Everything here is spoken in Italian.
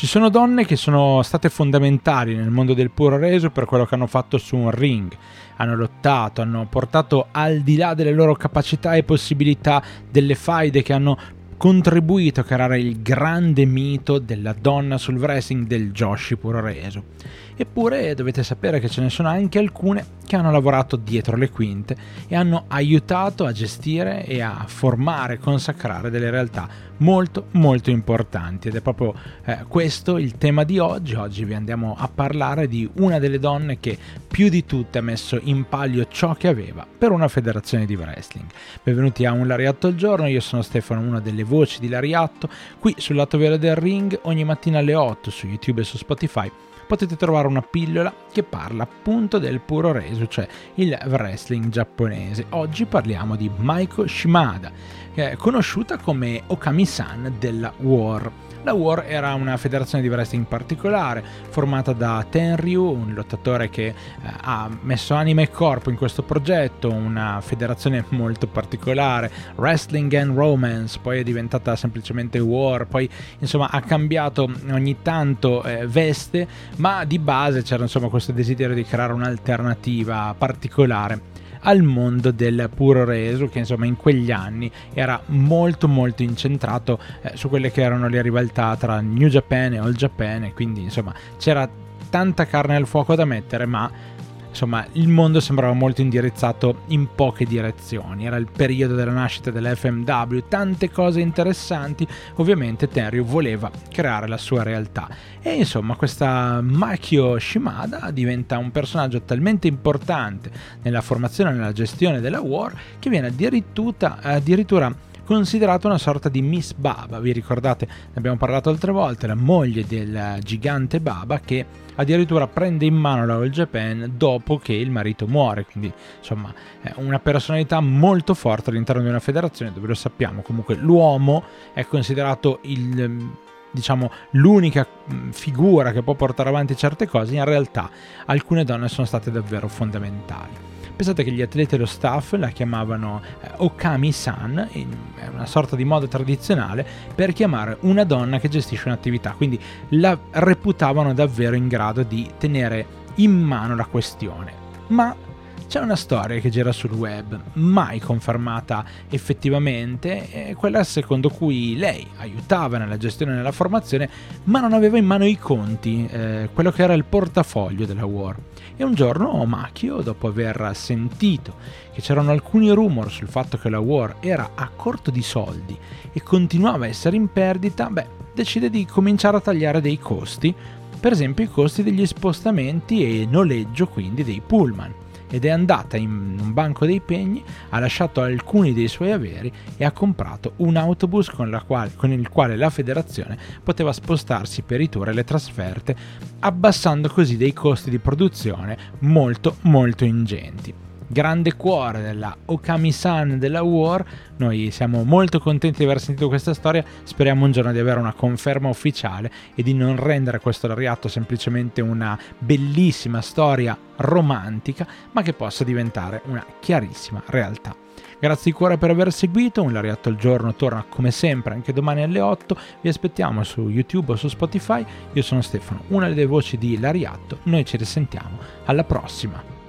Ci sono donne che sono state fondamentali nel mondo del puro reso per quello che hanno fatto su un ring. Hanno lottato, hanno portato al di là delle loro capacità e possibilità delle faide che hanno contribuito a creare il grande mito della donna sul wrestling del Joshi puro reso. Eppure dovete sapere che ce ne sono anche alcune che hanno lavorato dietro le quinte e hanno aiutato a gestire e a formare, consacrare delle realtà molto molto importanti ed è proprio eh, questo il tema di oggi. Oggi vi andiamo a parlare di una delle donne che più di tutte ha messo in palio ciò che aveva per una federazione di wrestling. Benvenuti a Un Lariatto al giorno, io sono Stefano, una delle voci di Lariatto, qui sul lato vero del ring ogni mattina alle 8 su YouTube e su Spotify potete trovare una pillola che parla appunto del puro reso, cioè il wrestling giapponese. Oggi parliamo di Maiko Shimada, conosciuta come Okami-san della War. La War era una federazione di wrestling particolare, formata da Tenryu, un lottatore che eh, ha messo anima e corpo in questo progetto, una federazione molto particolare, Wrestling and Romance, poi è diventata semplicemente War, poi insomma ha cambiato ogni tanto eh, veste, ma di base c'era insomma questo desiderio di creare un'alternativa particolare al mondo del puro reso che insomma in quegli anni era molto molto incentrato eh, su quelle che erano le rivalità tra New Japan e All Japan e quindi insomma c'era tanta carne al fuoco da mettere ma insomma il mondo sembrava molto indirizzato in poche direzioni. Era il periodo della nascita dell'FMW, tante cose interessanti. Ovviamente Tenryu voleva creare la sua realtà. E insomma, questa Makio Shimada diventa un personaggio talmente importante nella formazione e nella gestione della War che viene addirittura, addirittura considerata una sorta di Miss Baba. Vi ricordate, ne abbiamo parlato altre volte, la moglie del gigante Baba che addirittura prende in mano la All Japan dopo che il marito muore. Quindi, insomma, è una personalità molto forte all'interno di una federazione dove lo sappiamo. Comunque, l'uomo è considerato il diciamo l'unica figura che può portare avanti certe cose, in realtà alcune donne sono state davvero fondamentali. Pensate che gli atleti e lo staff la chiamavano eh, Okami-san, è una sorta di modo tradizionale per chiamare una donna che gestisce un'attività, quindi la reputavano davvero in grado di tenere in mano la questione. Ma c'è una storia che gira sul web, mai confermata effettivamente, quella secondo cui lei aiutava nella gestione e nella formazione, ma non aveva in mano i conti, eh, quello che era il portafoglio della War. E un giorno Makio, dopo aver sentito che c'erano alcuni rumor sul fatto che la War era a corto di soldi e continuava a essere in perdita, beh, decide di cominciare a tagliare dei costi, per esempio i costi degli spostamenti e noleggio quindi dei pullman ed è andata in un banco dei pegni, ha lasciato alcuni dei suoi averi e ha comprato un autobus con, quale, con il quale la federazione poteva spostarsi per i tour e le trasferte, abbassando così dei costi di produzione molto molto ingenti grande cuore della Okami-san della War. Noi siamo molto contenti di aver sentito questa storia, speriamo un giorno di avere una conferma ufficiale e di non rendere questo lariatto semplicemente una bellissima storia romantica, ma che possa diventare una chiarissima realtà. Grazie di cuore per aver seguito, un Lariatto al giorno torna come sempre anche domani alle 8, vi aspettiamo su YouTube o su Spotify, io sono Stefano, una delle voci di Lariatto, noi ci risentiamo, alla prossima!